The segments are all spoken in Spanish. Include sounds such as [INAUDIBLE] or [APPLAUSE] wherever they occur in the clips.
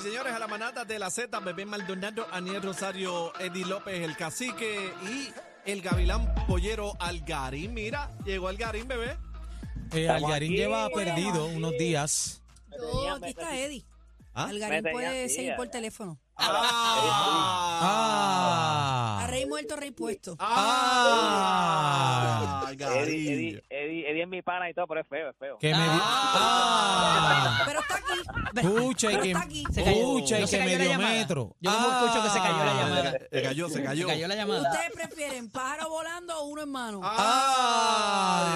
Señores, a la manata de la Z, Bebé Maldonado, Aniel Rosario, Eddie López, el cacique y el gavilán pollero Algarín. Mira, llegó Algarín, bebé. Eh, Algarín aquí. lleva perdido unos días. Yo, aquí está Eddie. ¿Ah? Algarín puede seguir por teléfono. Ah. A rey muerto, rey puesto. Ah, Eddie, Algarín. Eddie, Eddie, Eddie es mi pana y todo, pero es feo, es feo. Que me Ah. Ah. Pero está aquí. Escucha y que, está aquí. Se cayó. escucha y que medio metro. Yo como escucho que se cayó la Ah. llamada. Se cayó, se cayó. Se cayó la llamada. ¿Ustedes prefieren pájaro volando o uno en mano? Ah,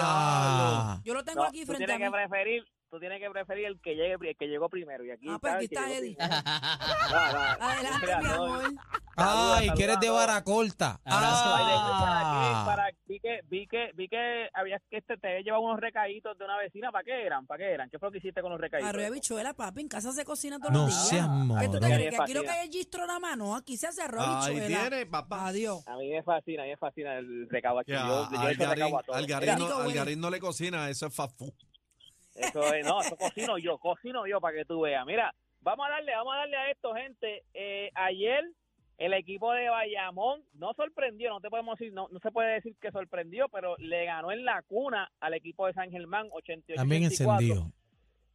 Ah. Yo lo tengo No, aquí tú frente tienes a que mí. preferir, tú tienes que preferir el que llegue, el que llegó primero. Y aquí Ah, pues aquí el está Eddie. [LAUGHS] Adelante, mi no, amor. Ay, que eres de vara corta. Ah. para, vi que, vi que, vi que había que este te había llevado unos recaditos de una vecina, ¿para qué eran? ¿Para qué eran? ¿Qué fue lo que hiciste con los recaditos? Arroz de habichuela, papi. En casa se cocina todos No los días. seas ¿Qué tú te crees? Que aquí lo que hay es gistro nada más. No, aquí se hace arroz de Ahí tiene, papá. Adiós. A mí me fascina, a mí me fascina el recado aquí. Yo, yo a he hecho Algarín, recado a todos. Algarín Mira, no, Rico, güey. Algarín no le cocina, eso es fast food. Eso es, no, eso cocino yo, cocino yo para que tú veas. Mira, vamos a darle, vamos a darle a esto, gente. Eh, ayer el equipo de Bayamón no sorprendió, no te podemos decir, no, no se puede decir que sorprendió, pero le ganó en la cuna al equipo de San Germán 88 También encendido.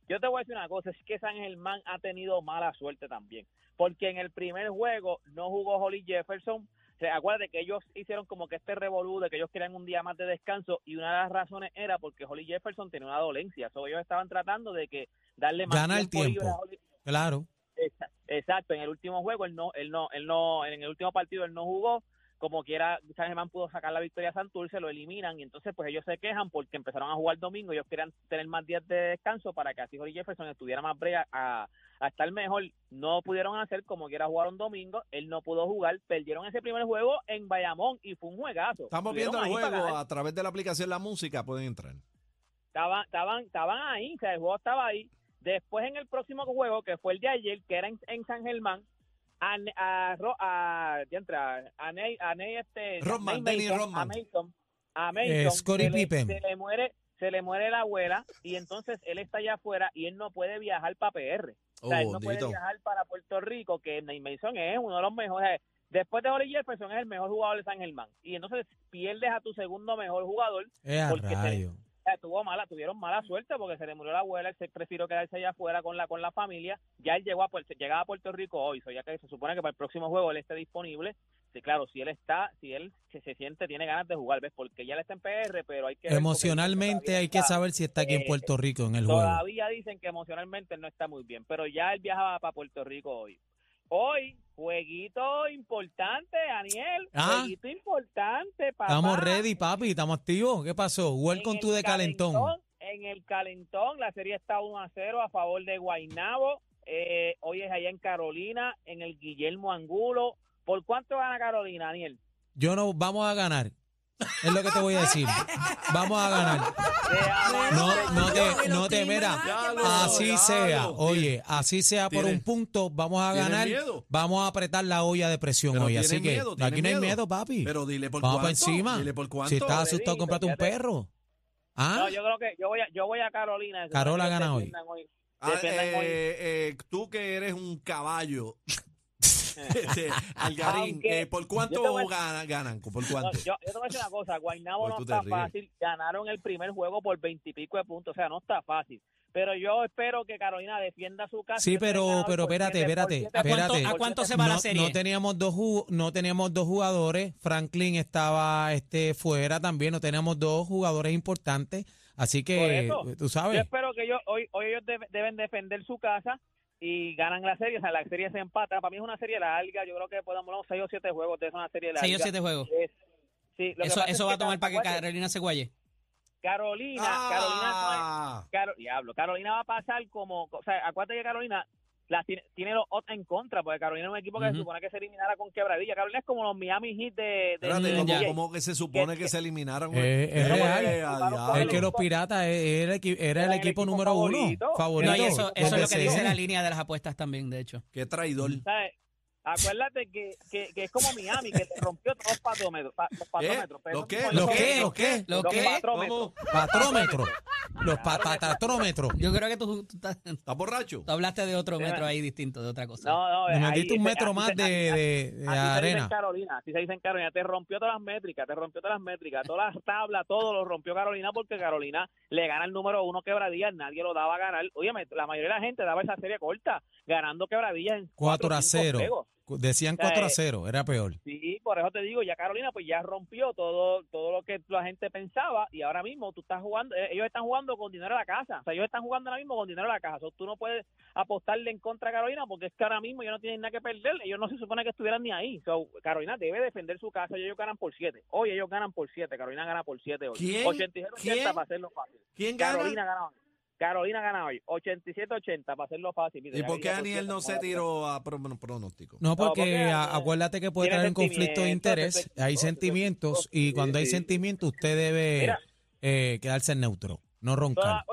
Yo te voy a decir una cosa, es que San Germán ha tenido mala suerte también, porque en el primer juego no jugó Holly Jefferson. Acuérdate que ellos hicieron como que este revolú de que ellos querían un día más de descanso y una de las razones era porque Holly Jefferson tenía una dolencia. So, ellos estaban tratando de que darle más Gana el libre tiempo. a Holly- Claro. Exa- Exacto, en el último juego él no, él no, él no, en el último partido él no jugó, como quiera San Germán pudo sacar la victoria a Santurce, lo eliminan y entonces pues ellos se quejan porque empezaron a jugar domingo, ellos querían tener más días de descanso para que así Holly Jefferson estuviera más breve a, a estar mejor, no pudieron hacer como quiera jugar un domingo, él no pudo jugar, perdieron ese primer juego en Bayamón y fue un juegazo. Estamos viendo el juego a través de la aplicación La Música, pueden entrar. estaban, estaban, estaban ahí, o sea, el juego estaba ahí. Después en el próximo juego, que fue el de ayer, que era en, en San Germán, a, a, Ro- a, a, a Ney, a Ney, este, Rodman, Denny Rodman. a Mason, a Mason, Eh, se, le, se le muere, se le muere la abuela y entonces él está allá afuera y él no puede viajar para PR. O sea, Oh, él no puede viajar para Puerto Rico, que Ney Mason es uno de los mejores. Después de Holly Jefferson es el mejor jugador de San Germán. Y entonces pierdes a tu segundo mejor jugador Es a Porque te- tuvo mala, tuvieron mala suerte porque se le murió la abuela, él se prefirió quedarse allá afuera con la con la familia. Ya él llegó a Puerto, llegaba a Puerto Rico hoy, so ya que se supone que para el próximo juego él esté disponible. Sí, claro, si él está, si él se, se siente, tiene ganas de jugar, ¿ves? Porque ya él está en PR, pero hay que... Emocionalmente todavía hay que saber si está aquí en eh, Puerto Rico en el juego. Todavía dicen que emocionalmente él no está muy bien, pero ya él viajaba para Puerto Rico hoy. Hoy, jueguito importante, Daniel. Ah. Jueguito importante. Estamos ready, papi, estamos activos. ¿Qué pasó? Welcome to the calentón. En el calentón, la serie está 1 a 0 a favor de Guaynabo. Eh, hoy es allá en Carolina, en el Guillermo Angulo. ¿Por cuánto gana Carolina, Daniel? Yo no, vamos a ganar. Es lo que te voy a decir. Vamos a ganar. No, no te, no te, mira, así sea. Oye, así sea por un punto, vamos a ¿Tiene ganar. Vamos a apretar la olla de presión hoy. Así que aquí no hay miedo. papi. Pero dile por Vamos para cuánto. encima. Dile por cuánto. Si estás asustado, cómprate un perro. ¿Ah? No, yo creo que yo voy a, yo voy a Carolina. Carola gana hoy. hoy. Ah, eh, eh, tú que eres un caballo, este, Algarín, [LAUGHS] Aunque- eh, ¿por yo cuánto voy- ganan, ganan? ¿Por No, cuánto? yo, yo te voy a decir una cosa, Guaynabo no está fácil, ganaron el primer juego por veintipico de puntos, o sea, no está fácil. Pero yo espero que Carolina defienda su casa. Sí, Yo pero, pero espérate, espérate, ¿A cuánto- a cuánto se va no, la serie? no teníamos dos no teníamos dos jugadores. Franklin estaba este fuera también. No teníamos dos jugadores importantes. Así que eso, tú Yo sabes. espero que ellos, hoy, hoy ellos debe- deben defender su casa y ganan la serie. O sea, la serie se empata. Para mí es una serie larga. Yo creo que podemos hablar 6 o 7 juegos de eso, una serie larga. 6 o 7 juegos. Es- sí, lo que Eso, pasa eso es va a tomar para que Carolina se guaye. Carolina, Carolina no es- Ah, Caro- diablo, Carolina va a pasar como, o sea, acuérdate que Carolina la tiene, tiene los odds en contra, porque Carolina es un equipo que se supone que se eliminara con quebradilla. Carolina es como los Miami Heat de, de espérate, de ¿cómo, NBA. cómo que se supone Que- que se eliminaron? Eh, es real. eh, a. Es que los piratas eh, era el, equi- era el Era el equipo equipo número uno. favorito. Favorito. No, y eso, eso es lo que dice la línea de las apuestas también, de hecho. Qué traidor. ¿Sabes? Acuérdate que, que, que es como Miami, que te rompió todos los patómetros. pa- los patómetros pero ¿Lo qué? como ¿Lo los- qué? ¿Lo qué? Los pa- patatrómetros. Yo creo que tú, tú estás- ¿Estás borracho? tú hablaste de otro metro ahí distinto, de otra cosa. No, no, Me ahí metiste un metro así más se- de, así- de- de Así se dice en arena. Carolina, así se dice en Carolina, te rompió todas las métricas, te rompió todas las métricas, todas las tablas, todo lo rompió Carolina porque Carolina le gana el número uno quebradillas, nadie lo daba a ganar. Oye, la mayoría de la gente daba esa serie corta, ganando quebradillas en 4 a o cinco 0. juegos. Decían O sea, 4 a eh, 0, era peor. Sí, por eso te digo, ya Carolina pues ya rompió todo todo lo que la gente pensaba y ahora mismo tú estás jugando, eh, ellos están jugando con dinero de la casa, o sea, ellos están jugando ahora mismo con dinero de la casa, o sea, tú no puedes apostarle en contra a Carolina porque es que ahora mismo ellos no tienen nada que perder, ellos no se supone que estuvieran ni ahí, so, Carolina debe defender su casa y ellos ganan por 7, hoy ellos ganan por 7, Carolina gana por 7 hoy, ¿Quién? 87 ¿Quién? para hacerlo fácil, ¿Quién gana? Carolina gana hoy. Carolina gana hoy, 87-80 para hacerlo fácil. Mira, ¿Y por qué Daniel no se tiró a pro- pronóstico? No, porque porque, a- acuérdate que puede traer un conflicto de interés. Hay sentimientos y sí, cuando hay sí. sentimientos usted debe Mira. eh, quedarse en neutro, no roncar. Toda-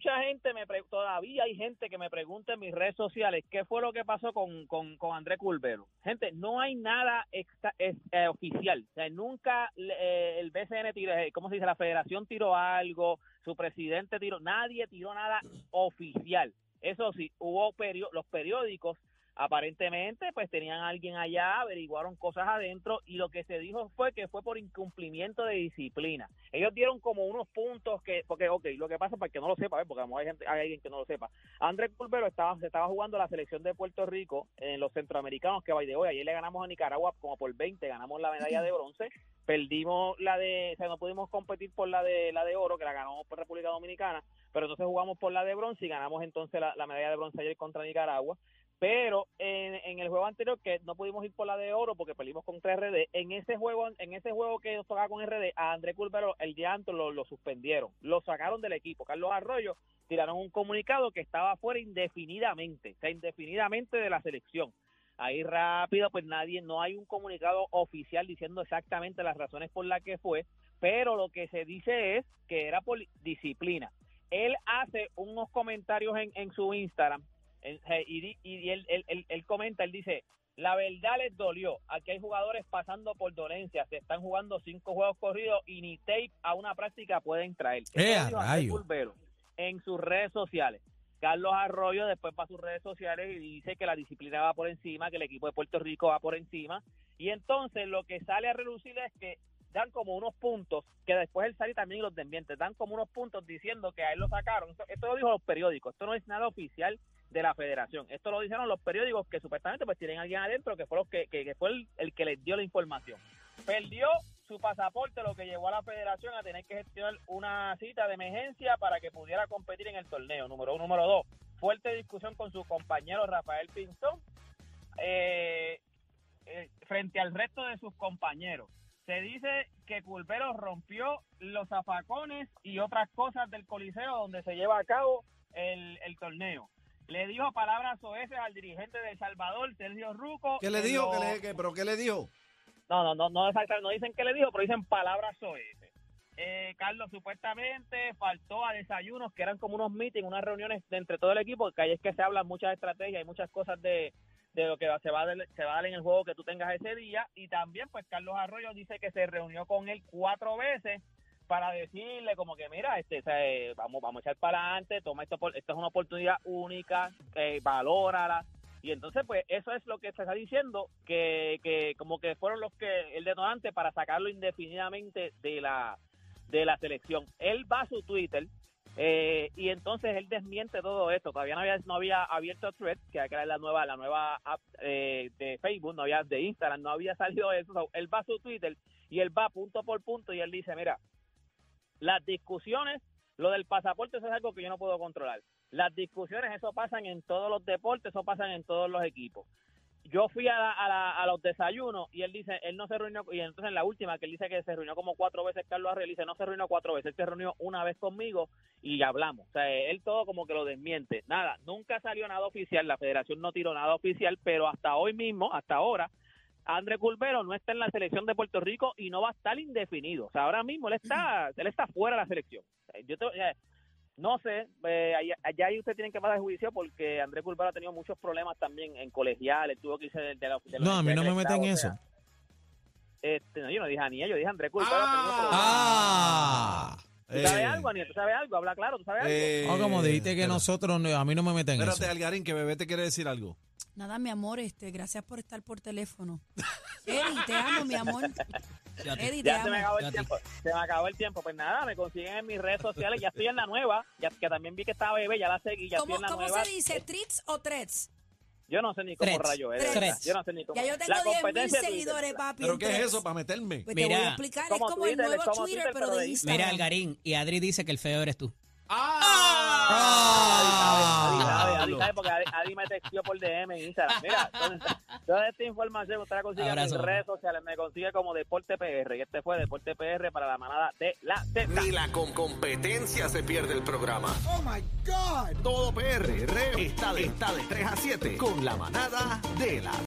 mucha gente me pre- todavía hay gente que me pregunta en mis redes sociales qué fue lo que pasó con, con, con Andrés Culvero. Gente, no hay nada extra- es- eh, oficial. O sea, nunca eh, el BCN tiró, eh, ¿cómo se dice? La federación tiró algo, su presidente tiró, nadie tiró nada oficial. Eso sí, hubo los periódicos aparentemente pues tenían a alguien allá, averiguaron cosas adentro y lo que se dijo fue que fue por incumplimiento de disciplina. Ellos dieron como unos puntos que, porque ok, lo que pasa para que no lo sepa, ¿eh? porque a lo mejor hay, alguien que no lo sepa. Andrés Culvero estaba, se estaba jugando la selección de Puerto Rico en los centroamericanos que by de hoy, ayer le ganamos a Nicaragua como por 20, ganamos la medalla de bronce, perdimos la de, o sea, no pudimos competir por la de la de oro que la ganamos por República Dominicana, pero entonces jugamos por la de bronce y ganamos entonces la, la medalla de bronce ayer contra Nicaragua. Pero en, en el juego anterior que no pudimos ir por la de oro porque perdimos contra RD, en ese juego en ese juego que nos tocaba con RD, a André Culvero el día antes lo, suspendieron, lo sacaron del equipo. Carlos Arroyo tiraron un comunicado que estaba fuera indefinidamente, o sea, indefinidamente de la selección. Ahí rápido, pues nadie, no hay un comunicado oficial diciendo exactamente las razones por las que fue, pero lo que se dice es que era por disciplina. Él hace unos comentarios en, su Instagram y, di- y él, él- él- él comenta, él dice, la verdad les dolió, aquí hay jugadores pasando por dolencias, se están jugando cinco juegos corridos y ni tape a una práctica pueden traer. Eso ¡Eh, en sus redes sociales. Carlos Arroyo después va a sus redes sociales y dice que la disciplina va por encima, que el equipo de Puerto Rico va por encima. Y entonces lo que sale a relucir es que dan como unos puntos, que después él sale también y los desmiente, dan como unos puntos diciendo que a él lo sacaron. Esto, lo dijo los periódicos, esto no es nada oficial de la federación. Esto lo dijeron los periódicos que supuestamente pues tienen alguien adentro que fue, los que, que, que fue el, el que les dio la información. Perdió su pasaporte, lo que llevó a la federación a tener que gestionar una cita de emergencia para que pudiera competir en el torneo. Número uno. Número dos, fuerte discusión con su compañero Rafael Pinzón eh, eh, frente al resto de sus compañeros. Se dice que Culvero rompió los zafacones y otras cosas del coliseo donde se lleva a cabo el, el torneo. Le dijo palabras oeces al dirigente de El Salvador, Sergio Ruco. ¿Qué le dijo? lo- ¿Qué le- qué- ¿Pero qué le dijo? no, no, no, no, exactamente, no dicen qué le dijo, pero dicen palabras soeces. Eh, Carlos supuestamente faltó a desayunos que eran como unos meetings, unas reuniones de entre todo el equipo, porque ahí es que se hablan muchas estrategias y muchas cosas de, de lo que se va, dar, se va a dar en el juego que tú tengas ese día. Y también, pues Carlos Arroyo dice que se reunió con él cuatro veces para decirle como que mira este eh, vamos vamos a echar para adelante toma esto por- esto es una oportunidad única eh, valórala y entonces, pues, eso es lo que se está diciendo, que, que como que fueron los que, el detonante para sacarlo indefinidamente de la, de la selección. Él va a su Twitter eh, y entonces él desmiente todo esto. Todavía no había, no había abierto Thread, que era la nueva, la nueva app eh, de Facebook, no había de Instagram, no había [LAUGHS] salido eso. So, él va a su Twitter y él va punto por punto y él dice, mira, las discusiones, lo del pasaporte eso es algo que yo no puedo controlar. Las discusiones, eso pasan en todos los deportes, eso pasan en todos los equipos. Yo fui a, la- a, la- a los desayunos y él dice, él no se reunió, y entonces en la última que él dice que se reunió como cuatro veces Carlos Arroyo, él dice, no se reunió cuatro veces, él se reunió una vez conmigo y hablamos. O sea, él todo como que lo desmiente. Nada, nunca salió nada oficial, la federación no tiró nada oficial, pero hasta hoy mismo, hasta ahora, André Culvero no está en la selección de Puerto Rico y no va a estar indefinido. O sea, ahora mismo él está, él está fuera de la selección. Yo te- eh, no sé, eh, allá, allá ahí usted tiene que pasar juicio porque André Culvero ha tenido muchos problemas también en colegiales, tuvo que irse de, de la de la No, a mí no me meten en eso. sea, este, no, yo no dije a Aniel, yo dije André Culvero. ha tenido Ah. problemas. Ah, ¿Tú sabes Eh, algo, Aniel? ¿Tú sabes algo? Habla claro, ¿tú sabes algo? eh, No, como dijiste que espera, nosotros, no- a mí no me meten en eso. Espérate, Algarín, que bebé te quiere decir algo. Nada, mi amor, este, gracias por estar por teléfono. [LAUGHS] Eddie, te amo, mi amor. Yo a ti. Eddie, te Ya se me acabó el ti. tiempo. Se me acabó el tiempo. Pues nada, me consiguen en mis redes sociales. Ya estoy en la nueva. Ya que también vi que estaba bebé, ya la seguí. Ya estoy ¿Cómo, en la cómo nueva. se dice? ¿Trits o threads? Yo no sé ni cómo rayo es. Verdad. Yo no sé ni cómo. Ya yo tengo La 10 mil competencia es Twitter. seguidores, papi. ¿Pero qué es eso para meterme? Pues te voy a Mira, explicar, es como el nuevo Twitter, Twitter, pero pero de Instagram. Mira, Algarín, y Adri dice que el feo eres tú. ¡Ah! Adi porque Adi, Adi me textió por DM en Instagram. Mira, toda, toda esta información usted la consigue en mis redes sociales. Me consigue como Deporte PR. Y este fue Deporte PR para la manada de la Z. Ni la con competencia se pierde el programa. Oh my God. Todo PR está de, está de 3 a 7 con la manada de la